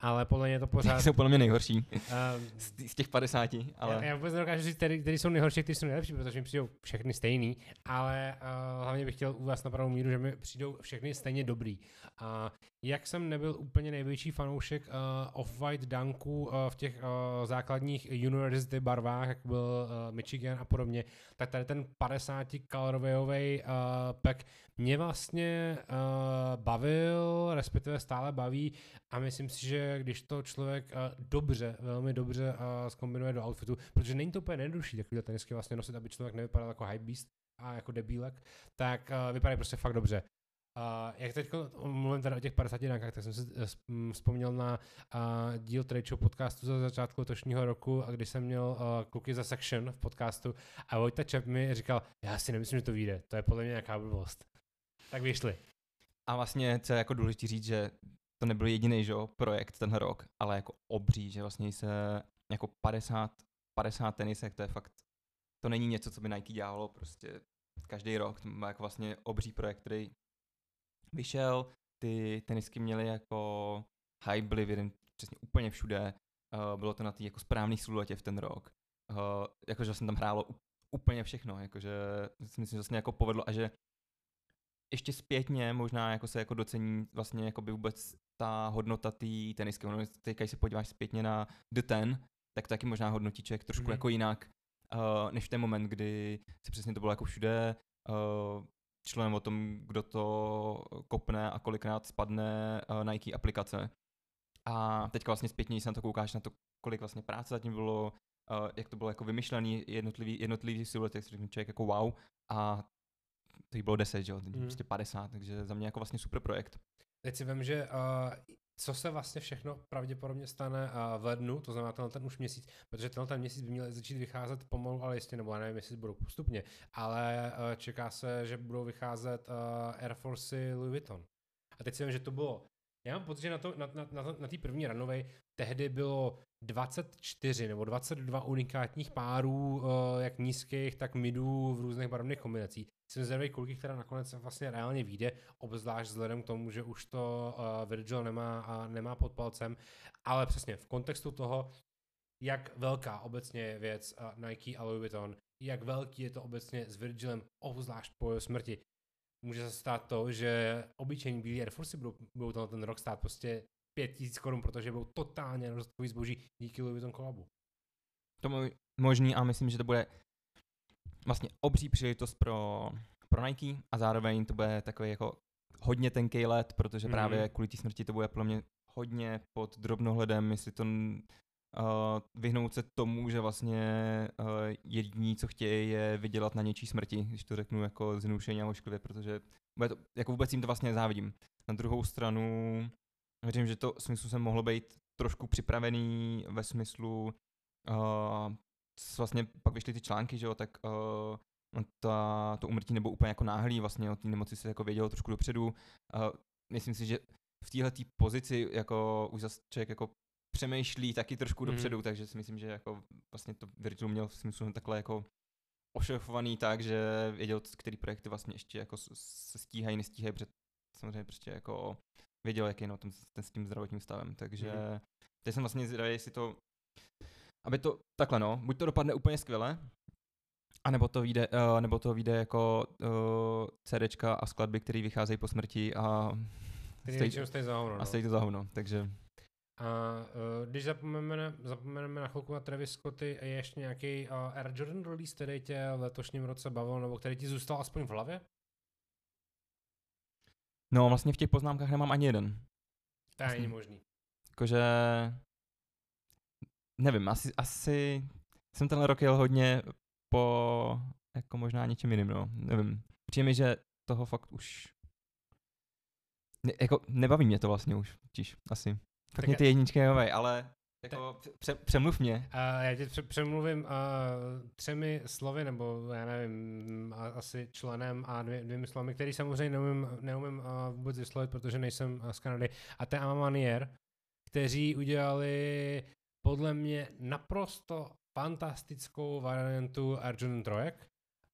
Ale podle mě to pořád... jsou podle mě nejhorší. <laughs> Um, z, těch 50, ale... Já, já vůbec nedokážu říct, který, který jsou nejhorší, který jsou nejlepší, protože mi přijdou všechny stejný, ale uh, hlavně bych chtěl uvést na pravou míru, že mi přijdou všechny stejně dobrý. A uh, jak jsem nebyl úplně největší fanoušek uh, off-white dunků uh, v těch uh, základních university barvách, jak byl uh, Michigan a podobně, tak tady ten 50 kalorovejový uh, pack mě vlastně uh, bavil, respektive stále baví a myslím si, že když to člověk uh, dobře, velmi dobře uh, zkombinuje do outfitu, protože není to úplně nejjednodušší takovýhle tenisky vlastně nosit, aby člověk nevypadal jako hype beast a jako debílek, tak uh, vypadají prostě fakt dobře. Uh, jak teď mluvím teda o těch 50 dánkách, tak jsem si uh, vzpomněl na uh, díl Trade podcastu za začátku letošního roku, a když jsem měl uh, kluky za Section v podcastu a Vojta Čep mi říkal, já si nemyslím, že to vyjde, to je podle mě nějaká blbost. Tak vyšli. A vlastně, co je jako důležité říct, že to nebyl jediný že, projekt tenhle rok, ale jako obří, že vlastně se jako 50, 50 tenisek, to je fakt, to není něco, co by Nike dělalo prostě každý rok, to má jako vlastně obří projekt, který vyšel, ty tenisky měly jako hype, byly jeden přesně úplně všude, uh, bylo to na té jako správný siluetě v ten rok, uh, jakože jsem tam hrálo úplně všechno, jakože si myslím, že vlastně jako povedlo a že ještě zpětně možná jako se jako docení vlastně jako by vůbec ta hodnota té tenisky. Ono, teď, když se podíváš zpětně na The Ten, tak taky možná hodnotí člověk trošku mm-hmm. jako jinak, uh, než v ten moment, kdy se přesně to bylo jako všude, uh, členem o tom, kdo to kopne a kolikrát spadne uh, Nike aplikace. A teďka vlastně zpětně, když se na to koukáš, na to, kolik vlastně práce zatím bylo, uh, jak to bylo jako vymyšlený, jednotlivý, jednotlivý siluety, jak si člověk jako wow. A jich bylo 10, že jo, teď mm. prostě 50, takže za mě jako vlastně super projekt. Teď si vím, že uh, co se vlastně všechno pravděpodobně stane uh, v lednu, to znamená tenhle ten už měsíc, protože tenhle ten měsíc by měl začít vycházet pomalu, ale jistě, nebo já nevím, jestli budou postupně, ale uh, čeká se, že budou vycházet uh, Air Force Louis Vuitton. A teď si vím, že to bylo já mám pocit, že na, to, na, na, na, na té první ranové tehdy bylo 24 nebo 22 unikátních párů, uh, jak nízkých, tak midů v různých barevných kombinacích. Jsem zvědavý, kolik která nakonec vlastně reálně vyjde, obzvlášť vzhledem k tomu, že už to uh, Virgil nemá, a nemá pod palcem, ale přesně v kontextu toho, jak velká obecně je věc uh, Nike a Louis Vuitton, jak velký je to obecně s Virgilem, obzvlášť po jeho smrti může se stát to, že obyčejní bílí Air Force budou, budou ten, ten rok stát prostě 5000 korun, protože budou totálně nedostatkový zboží díky Louis Vuitton kolabu. To je možný a myslím, že to bude vlastně obří příležitost pro, pro Nike a zároveň to bude takový jako hodně tenký let, protože mm. právě kvůli té smrti to bude pro mě hodně pod drobnohledem, jestli to uh, vyhnout se tomu, že vlastně uh, jediní, co chtějí, je vydělat na něčí smrti, když to řeknu jako znušeně a ošklivě, protože to, jako vůbec jim to vlastně závidím. Na druhou stranu věřím, že to smyslu se mohlo být trošku připravený ve smyslu uh, vlastně pak vyšly ty články, že jo, tak uh, ta, to umrtí nebo úplně jako náhlý, vlastně o té nemoci se jako vědělo trošku dopředu. Uh, myslím si, že v téhle pozici jako už zase člověk jako přemýšlí taky trošku mm. dopředu, takže si myslím, že jako vlastně to Virgil měl v smyslu takhle jako ošefovaný tak, že věděl, který projekty vlastně ještě jako se stíhají, nestíhají, protože samozřejmě prostě jako věděl, jaký je no, ten, ten s tím zdravotním stavem, takže mm. teď jsem vlastně zvědavý, jestli to, aby to, takhle no, buď to dopadne úplně skvěle, a nebo to vyjde, uh, nebo to vyjde jako uh, CDčka a skladby, které vycházejí po smrti a stojí, stojí za hovno, no. a stojí to za hovno, takže a uh, když zapomeneme, zapomeneme na chvilku na Travis Scotty, je ještě nějaký uh, Air Jordan release, který tě v letošním roce bavil, nebo který ti zůstal aspoň v hlavě? No, vlastně v těch poznámkách nemám ani jeden. To vlastně, není možný. Jakože, nevím, asi, asi jsem ten rok jel hodně po jako možná něčem jiným, no, nevím. Přijde mi, že toho fakt už ne, jako nebaví mě to vlastně už, tiž, asi. Tak mě ty jedničky nehovej, ale jako pře- přemluv mě. Uh, já tě pře- přemluvím uh, třemi slovy, nebo já nevím, a, asi členem a dvě, dvěmi slovy, který samozřejmě neumím, neumím uh, vůbec vyslovit, protože nejsem uh, z Kanady. A to je Amamanier, kteří udělali podle mě naprosto fantastickou variantu Arjun trojek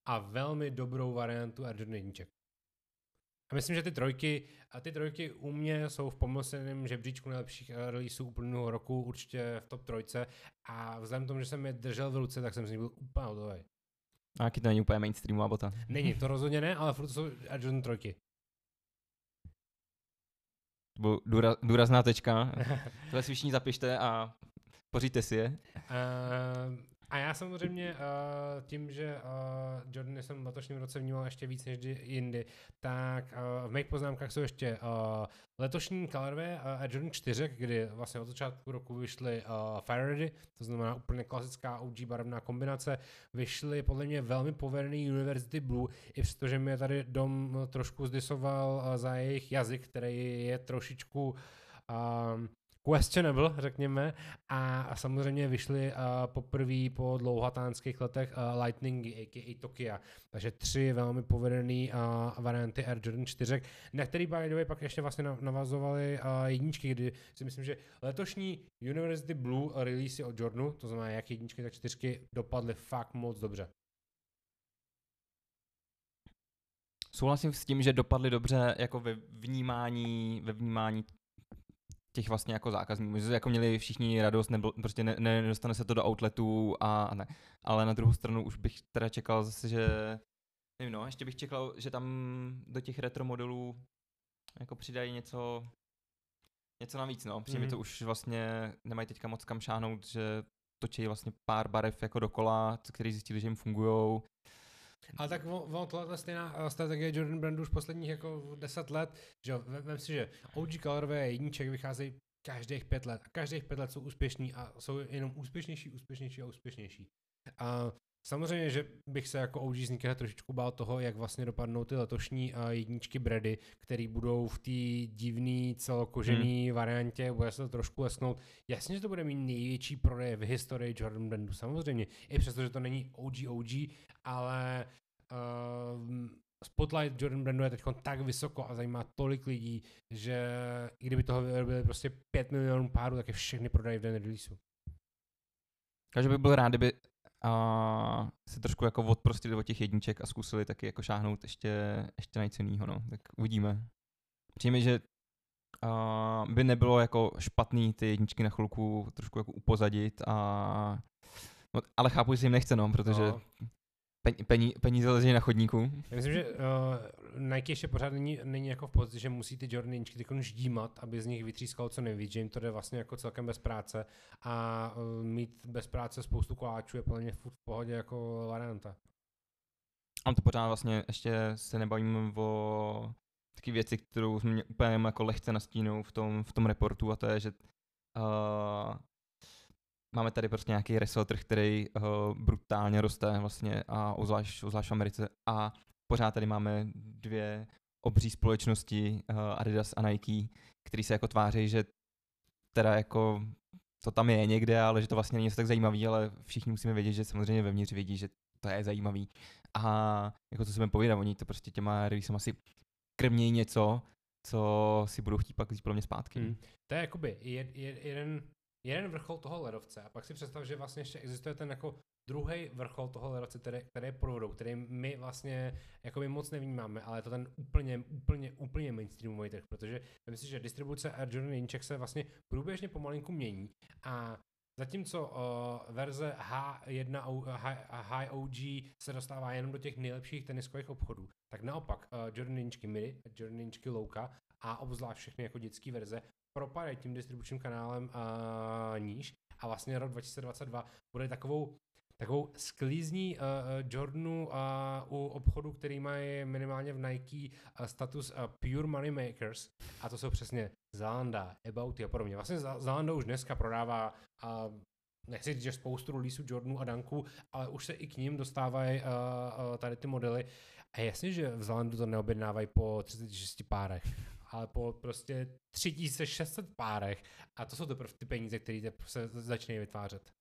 a velmi dobrou variantu Arjun jedniček. A myslím, že ty trojky, a ty trojky u mě jsou v pomyslném žebříčku nejlepších releaseů uplynulého roku, určitě v top trojce. A vzhledem k tomu, že jsem je držel v ruce, tak jsem z nich byl úplně hotový. A jaký to není úplně mainstreamová bota? Není, to rozhodně ne, ale furt to jsou Jordan trojky. Byl důraz, důrazná tečka. Tohle si všichni zapište a poříte si je. Uh, a já samozřejmě uh, tím, že uh, Jordan jsem v letošním roce vnímal ještě víc než jindy, tak uh, v mých poznámkách jsou ještě uh, letošní colorway uh, Air Jordan 4, kdy vlastně od začátku roku vyšly uh, Fire to znamená úplně klasická OG barevná kombinace, vyšly podle mě velmi povedený University Blue, i přestože mi tady dom trošku zdisoval uh, za jejich jazyk, který je trošičku um, questionable, řekněme, a, a samozřejmě vyšly uh, poprvé po dlouhatánských letech uh, Lightningy, a.k.a. Tokia. Takže tři velmi povedené uh, varianty Air Jordan 4, na který by the way pak ještě vlastně navazovaly uh, jedničky, kdy si myslím, že letošní University Blue release od Jordanu, to znamená jak jedničky, tak čtyřky, dopadly fakt moc dobře. Souhlasím s tím, že dopadly dobře jako ve vnímání, ve vnímání těch vlastně jako zákazníků. Že jako měli všichni radost, nebo prostě ne, ne, nedostane se to do outletu a, a ne. Ale na druhou stranu už bych teda čekal zase, že nevím no, ještě bych čekal, že tam do těch retro modelů jako přidají něco, něco navíc, no. Přijde mm. to už vlastně nemají teďka moc kam šáhnout, že točí vlastně pár barev jako dokola, který zjistili, že jim fungují. Ale tak ono, tohle stejná eh, strategie Jordan Brandu už posledních jako 10 let, že vem si, že OG Colorway jedniček vycházejí každých pět let a každých pět let jsou úspěšní a jsou jenom úspěšnější, úspěšnější a úspěšnější. A Samozřejmě, že bych se jako OG sneaker trošičku bál toho, jak vlastně dopadnou ty letošní jedničky Brady, které budou v té divné celokožené hmm. variantě, bude se to trošku lesnout. Jasně, že to bude mít největší prodej v historii Jordan Brandu, samozřejmě. I přesto, že to není OG OG, ale uh, spotlight Jordan Brandu je teď tak vysoko a zajímá tolik lidí, že i kdyby toho vyrobili prostě 5 milionů párů, tak je všechny prodají v den releaseu. Takže bych byl rád, kdyby a se trošku jako odprostili od těch jedniček a zkusili taky jako šáhnout ještě, ještě najcenýho, no. Tak uvidíme. Přijme, že uh, by nebylo jako špatný ty jedničky na chvilku trošku jako upozadit a no, ale chápu, že jim nechce, no, protože no pení, peníze leží na chodníku. Já myslím, že uh, Nike ještě pořád není, není jako v pozici, že musí ty Jordaníčky teď ždímat, aby z nich vytřískalo co nejvíc, že jim to jde vlastně jako celkem bez práce a uh, mít bez práce spoustu koláčů je plně v pohodě jako varianta. A to pořád vlastně ještě se nebavím o taky věci, kterou jsme úplně jako lehce nastínou v tom, v tom reportu a to je, že uh, máme tady prostě nějaký resell trh, který uh, brutálně roste vlastně a ozvlášť, ozvlášť v Americe a pořád tady máme dvě obří společnosti uh, Adidas a Nike, který se jako tváří, že teda jako to tam je někde, ale že to vlastně není tak zajímavý, ale všichni musíme vědět, že samozřejmě vevnitř vědí, že to je zajímavý. A jako co jsme povídat, oni to prostě těma releasem asi krmějí něco, co si budou chtít pak vzít mě zpátky. Hmm. To je jakoby jed, jed, jeden jeden vrchol toho ledovce a pak si představ, že vlastně ještě existuje ten jako druhý vrchol toho ledovce, který, který je pod vodou, který my vlastně jako my moc nevnímáme, ale je to ten úplně, úplně, úplně mainstreamový trh, protože myslím že distribuce Air Jordan Inček se vlastně průběžně pomalinku mění a Zatímco uh, verze H1 uh, High OG se dostává jenom do těch nejlepších teniskových obchodů, tak naopak uh, Jordan Inčky Midi, Jordan Inčky Louka a obzvlášť všechny jako dětské verze propadají tím distribučním kanálem a níž a vlastně rok 2022 bude takovou takovou sklízní uh, Jordanu uh, u obchodu, který mají minimálně v Nike uh, status uh, Pure Money Makers a to jsou přesně Zalanda, Ebouty a podobně. Vlastně Zalanda už dneska prodává uh, nechci říct, že spoustu releaseů Jordanu a Danku, ale už se i k ním dostávají uh, uh, tady ty modely. A jasně, že v Zalandu to neobjednávají po 36 párech, ale po prostě 3600 párech a to jsou teprve ty peníze, které se začínají vytvářet.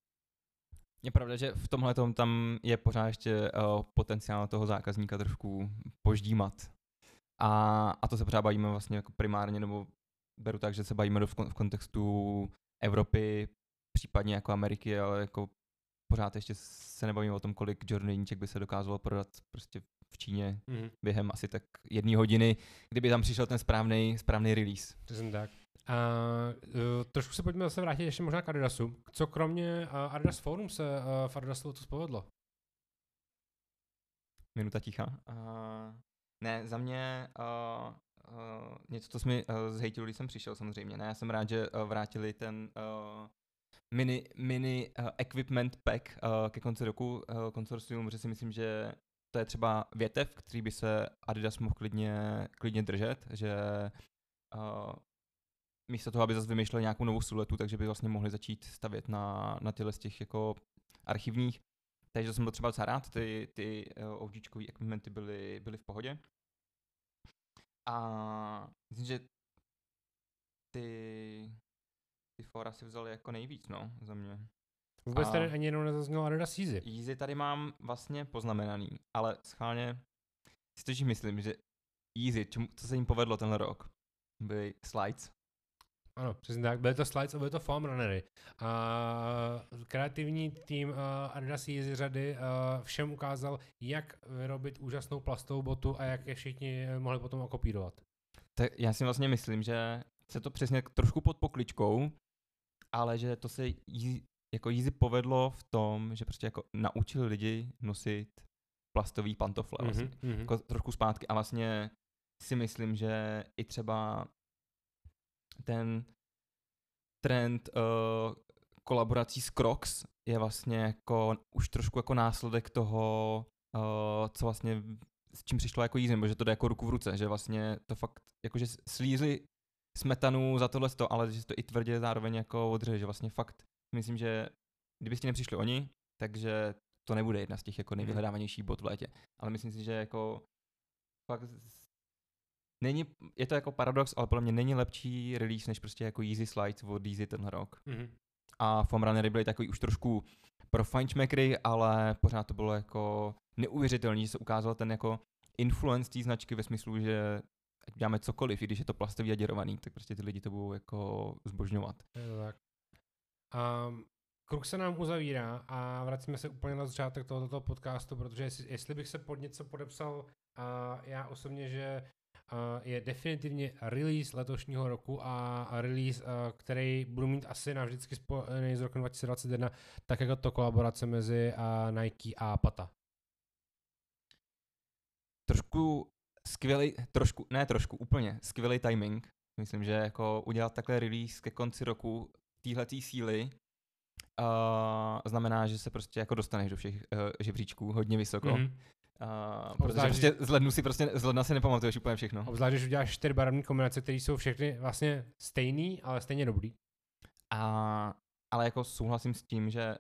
Je pravda, že v tomhle tam je pořád ještě uh, potenciál toho zákazníka trošku poždímat. A, a to se pořád bavíme vlastně jako primárně, nebo beru tak, že se bavíme v, v kontextu Evropy, případně jako Ameriky, ale jako pořád ještě se nebavíme o tom, kolik Jordan jedniček by se dokázalo prodat prostě v Číně Mhm. během asi tak jedné hodiny, kdyby tam přišel ten správný správný release. Přesně tak. A uh, trošku se pojďme zase vrátit ještě možná k Adidasu. Co kromě uh, Adidas Forum se uh, v Adidasu to povedlo? Minuta ticha. Uh, ne, za mě uh, uh, něco, co jsi mi uh, zhejtil, když jsem přišel samozřejmě. Ne, já jsem rád, že uh, vrátili ten uh, mini, mini uh, equipment pack uh, ke konci roku uh, konsorcium, protože si myslím, že to je třeba větev, který by se Adidas mohl klidně, klidně držet, že uh, místo toho, aby zase vymýšlel nějakou novou siluetu, takže by vlastně mohli začít stavět na, na tyhle z těch jako archivních. Takže jsem byl třeba docela rád, ty, ty uh, OGčkový equipmenty byly, byly v pohodě. A myslím, že ty, ty fora si vzali jako nejvíc, no, za mě. Vůbec A- tady ani jednou nezaznělo Adidas Yeezy. Yeezy tady mám vlastně poznamenaný, ale schválně si totiž myslím, že Yeezy, čemu, co se jim povedlo tenhle rok, byly slides. Ano, přesně tak. Byly to slides a byly to foam runnery. A kreativní tým uh, Adidas Yeezy řady uh, všem ukázal, jak vyrobit úžasnou plastovou botu a jak je všichni mohli potom okopírovat. Tak já si vlastně myslím, že se to přesně trošku pod pokličkou, ale že to se jako Yeezy povedlo v tom, že prostě jako naučili lidi nosit plastový pantofle vlastně. Mm-hmm. jako trošku zpátky a vlastně si myslím, že i třeba ten trend uh, kolaborací s Crocs je vlastně jako už trošku jako následek toho, uh, co vlastně s čím přišlo jako nebo že to jde jako ruku v ruce, že vlastně to fakt, jakože slízli smetanu za tohle to, ale že to i tvrdě zároveň jako odřeli, že vlastně fakt myslím, že kdybyste nepřišli oni, takže to nebude jedna z těch jako nejvyhledávanějších bot v létě. Ale myslím si, že jako fakt není, je to jako paradox, ale podle mě není lepší release než prostě jako Easy Slides od Easy tenhle rok. Mm-hmm. A Foam Runnery byly takový už trošku pro fajnšmekry, ale pořád to bylo jako neuvěřitelný, že se ukázal ten jako influence té značky ve smyslu, že ať děláme cokoliv, i když je to plastový a děrovaný, tak prostě ty lidi to budou jako zbožňovat. Tak. Um, kruh se nám uzavírá a vracíme se úplně na začátek tohoto podcastu, protože jestli, jestli bych se pod něco podepsal, uh, já osobně, že uh, je definitivně release letošního roku a, a release, uh, který budu mít asi navždycky spojený s rokem 2021, tak jako to kolaborace mezi uh, Nike a Pata. trošku skvělý, trošku, ne trošku, úplně skvělý timing. Myslím, že jako udělat takhle release ke konci roku téhletý síly uh, znamená, že se prostě jako dostaneš do všech uh, žebříčků hodně vysoko. Mm-hmm. Uh, protože Obzvlášť, prostě z lednu si prostě, z ledna si nepamatuješ úplně všechno. Obzvlášť, když uděláš čtyři barevné kombinace, které jsou všechny vlastně stejný, ale stejně dobrý. A, ale jako souhlasím s tím, že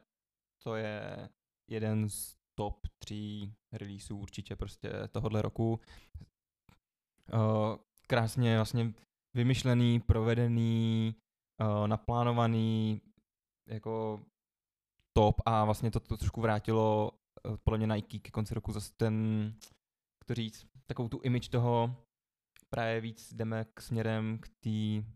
to je jeden z top tří releaseů určitě prostě tohohle roku. Uh, krásně vlastně vymyšlený, provedený, uh, naplánovaný, jako top a vlastně to, to trošku vrátilo uh, podle mě Nike ke konci roku zase ten, to říct, takovou tu image toho právě víc jdeme k směrem k té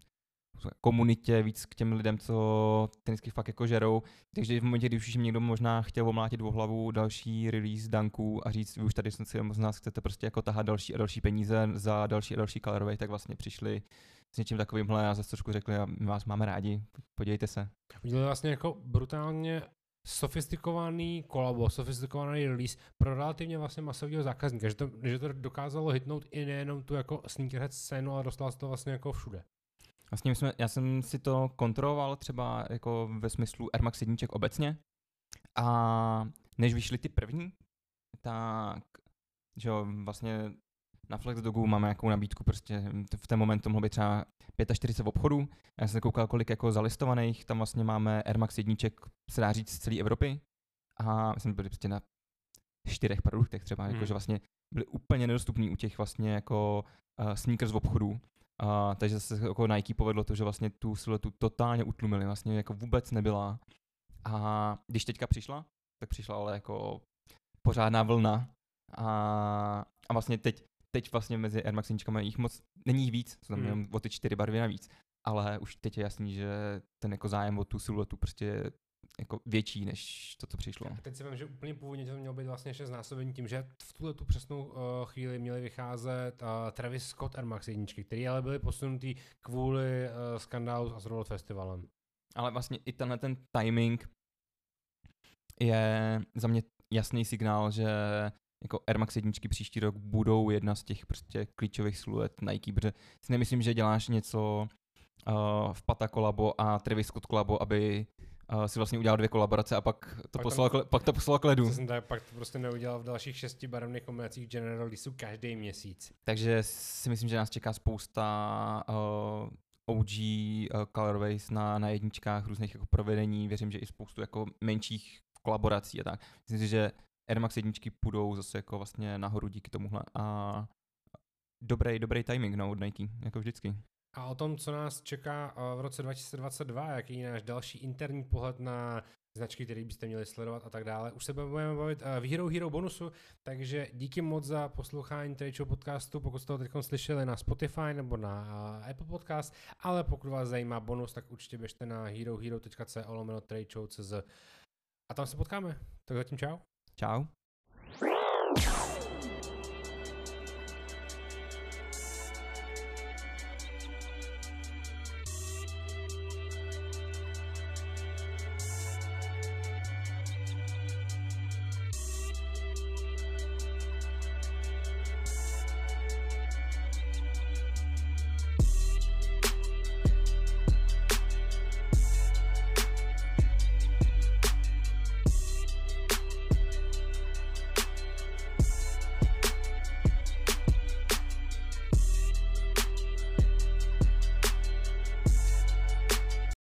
komunitě, víc k těm lidem, co tenisky fakt jako žerou. Takže v momentě, kdy už jim někdo možná chtěl omlátit o hlavu další release danků a říct, vy už tady si z nás chcete prostě jako tahat další a další peníze za další a další colorway, tak vlastně přišli s něčím takovýmhle a zase trošku řekli, a my vás máme rádi, podívejte se. Udělali vlastně jako brutálně sofistikovaný kolabo, sofistikovaný release pro relativně vlastně masového zákazníka, že to, že to dokázalo hitnout i nejenom tu jako sneakerhead scénu, ale dostalo se to vlastně jako všude. Vlastně jsme, já jsem si to kontroloval třeba jako ve smyslu Air Max jedniček obecně a než vyšly ty první, tak že jo, vlastně na Flexdogu máme nějakou nabídku, prostě v ten moment to mohlo být třeba 45 obchodů. Já jsem se koukal, kolik jako zalistovaných, tam vlastně máme Air Max jedniček, se dá říct, z celé Evropy. A myslím, byli prostě na čtyřech produktech třeba, Hmm. jako, že vlastně byly úplně nedostupný u těch vlastně jako uh, sneakers v obchodu. Uh, takže se jako Nike povedlo to, že vlastně tu siluetu totálně utlumili, vlastně jako vůbec nebyla. A když teďka přišla, tak přišla ale jako pořádná vlna. A, a vlastně teď, teď vlastně mezi Air Max jedničkami jich moc, není jich víc, jsou tam Hmm. jenom o ty čtyři barvy navíc. Ale už teď je jasný, že ten jako zájem o tu siluetu prostě jako větší, než to, co přišlo. A teď si vím, že úplně původně to mělo být vlastně znásobení tím, že v tuhle tu přesnou uh, chvíli měly vycházet uh, Travis Scott Air Max jedničky, které ale byly posunutý kvůli uh, skandálu s Astroworld Festivalem. Ale vlastně i tenhle ten timing je za mě jasný signál, že jako Air Max jedničky příští rok budou jedna z těch prostě klíčových siluet Nike, protože si nemyslím, že děláš něco uh, v Pata kolabo a Travis Scott kolabo, aby uh, si vlastně udělal dvě kolaborace a pak to, pak poslal, tam, pak to poslal k ledu. Jsem tak, pak to prostě neudělal v dalších šesti barevných kombinacích General Leaseu každý měsíc. Takže si myslím, že nás čeká spousta uh, OG uh, colorways na, na jedničkách, různých jako provedení, věřím, že i spoustu jako menších kolaborací a tak. Myslím si, že Air Max jedničky půjdou zase jako vlastně nahoru díky tomuhle a dobrý, dobrý timing no, od Nike, jako vždycky. A o tom, co nás čeká eh, v roce 2022, jaký je náš další interní pohled na značky, které byste měli sledovat a tak dále. Už se budeme bavit eh, v Hero Hero bonusu, takže díky moc za poslouchání Trade podcastu, pokud jste ho teď slyšeli na Spotify nebo na eh, Apple Podcast, ale pokud vás zajímá bonus, tak určitě běžte na herohero.co lomeno A tam se potkáme. Tak zatím čau. Čau.